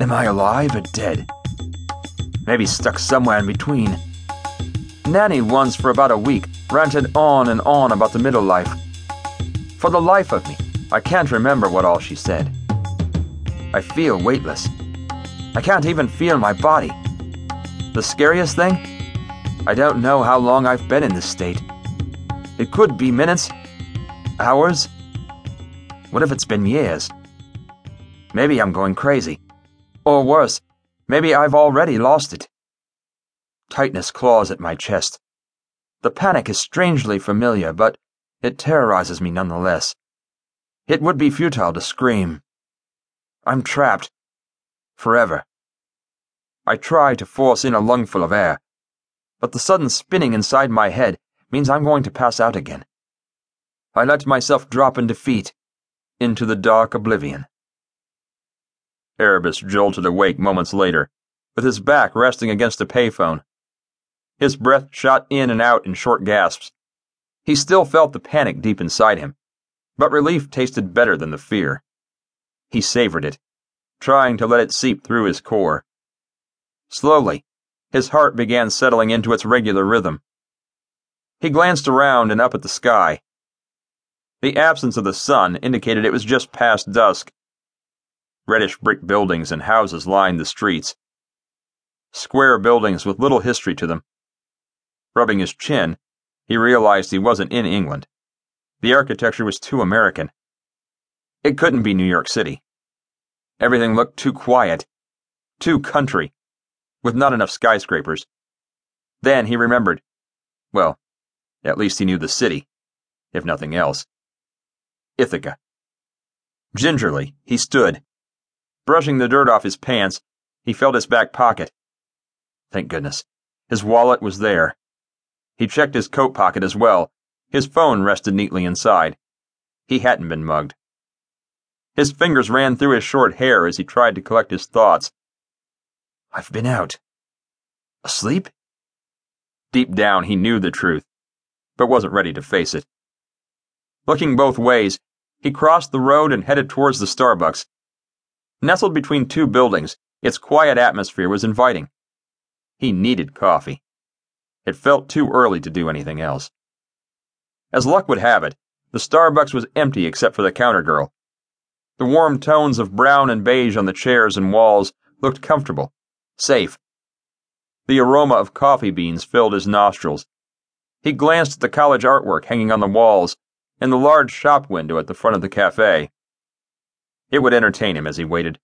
Am I alive or dead? Maybe stuck somewhere in between. Nanny once, for about a week, ranted on and on about the middle life. For the life of me, I can't remember what all she said. I feel weightless. I can't even feel my body. The scariest thing? I don't know how long I've been in this state. It could be minutes, hours. What if it's been years? Maybe I'm going crazy. Or worse, maybe I've already lost it. Tightness claws at my chest. The panic is strangely familiar, but it terrorizes me nonetheless. It would be futile to scream. I'm trapped. Forever. I try to force in a lungful of air, but the sudden spinning inside my head means I'm going to pass out again. I let myself drop in defeat, into the dark oblivion. Erebus jolted awake moments later, with his back resting against a payphone. His breath shot in and out in short gasps. He still felt the panic deep inside him, but relief tasted better than the fear. He savored it, trying to let it seep through his core. Slowly, his heart began settling into its regular rhythm. He glanced around and up at the sky. The absence of the sun indicated it was just past dusk, Reddish brick buildings and houses lined the streets. Square buildings with little history to them. Rubbing his chin, he realized he wasn't in England. The architecture was too American. It couldn't be New York City. Everything looked too quiet, too country, with not enough skyscrapers. Then he remembered. Well, at least he knew the city, if nothing else. Ithaca. Gingerly, he stood, Brushing the dirt off his pants, he felt his back pocket. Thank goodness. His wallet was there. He checked his coat pocket as well. His phone rested neatly inside. He hadn't been mugged. His fingers ran through his short hair as he tried to collect his thoughts. I've been out. Asleep? Deep down, he knew the truth, but wasn't ready to face it. Looking both ways, he crossed the road and headed towards the Starbucks. Nestled between two buildings, its quiet atmosphere was inviting. He needed coffee. It felt too early to do anything else. As luck would have it, the Starbucks was empty except for the counter girl. The warm tones of brown and beige on the chairs and walls looked comfortable, safe. The aroma of coffee beans filled his nostrils. He glanced at the college artwork hanging on the walls and the large shop window at the front of the cafe. It would entertain him as he waited.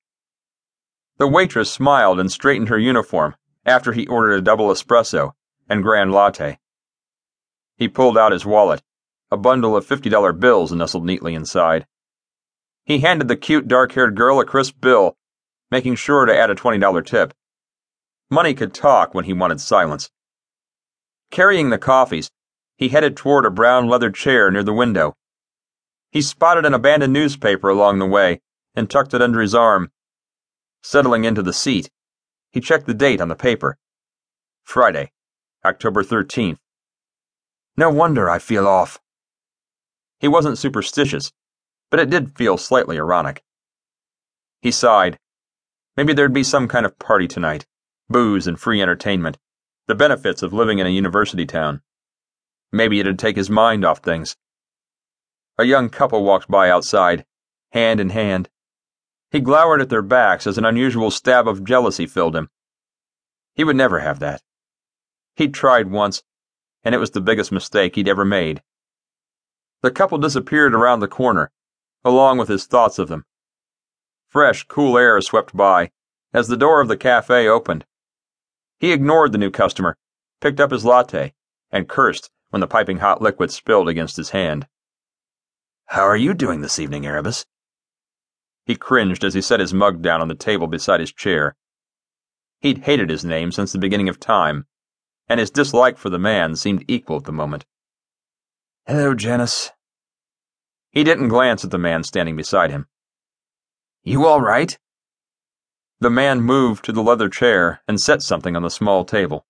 The waitress smiled and straightened her uniform after he ordered a double espresso and grand latte. He pulled out his wallet, a bundle of $50 bills nestled neatly inside. He handed the cute dark haired girl a crisp bill, making sure to add a $20 tip. Money could talk when he wanted silence. Carrying the coffees, he headed toward a brown leather chair near the window. He spotted an abandoned newspaper along the way and tucked it under his arm. Settling into the seat, he checked the date on the paper. Friday, October 13th. No wonder I feel off. He wasn't superstitious, but it did feel slightly ironic. He sighed. Maybe there'd be some kind of party tonight booze and free entertainment, the benefits of living in a university town. Maybe it'd take his mind off things. A young couple walked by outside, hand in hand. He glowered at their backs as an unusual stab of jealousy filled him. He would never have that. He'd tried once, and it was the biggest mistake he'd ever made. The couple disappeared around the corner, along with his thoughts of them. Fresh, cool air swept by as the door of the cafe opened. He ignored the new customer, picked up his latte, and cursed when the piping hot liquid spilled against his hand. How are you doing this evening, Erebus? He cringed as he set his mug down on the table beside his chair. He'd hated his name since the beginning of time, and his dislike for the man seemed equal at the moment. Hello, Janice. He didn't glance at the man standing beside him. You all right? The man moved to the leather chair and set something on the small table.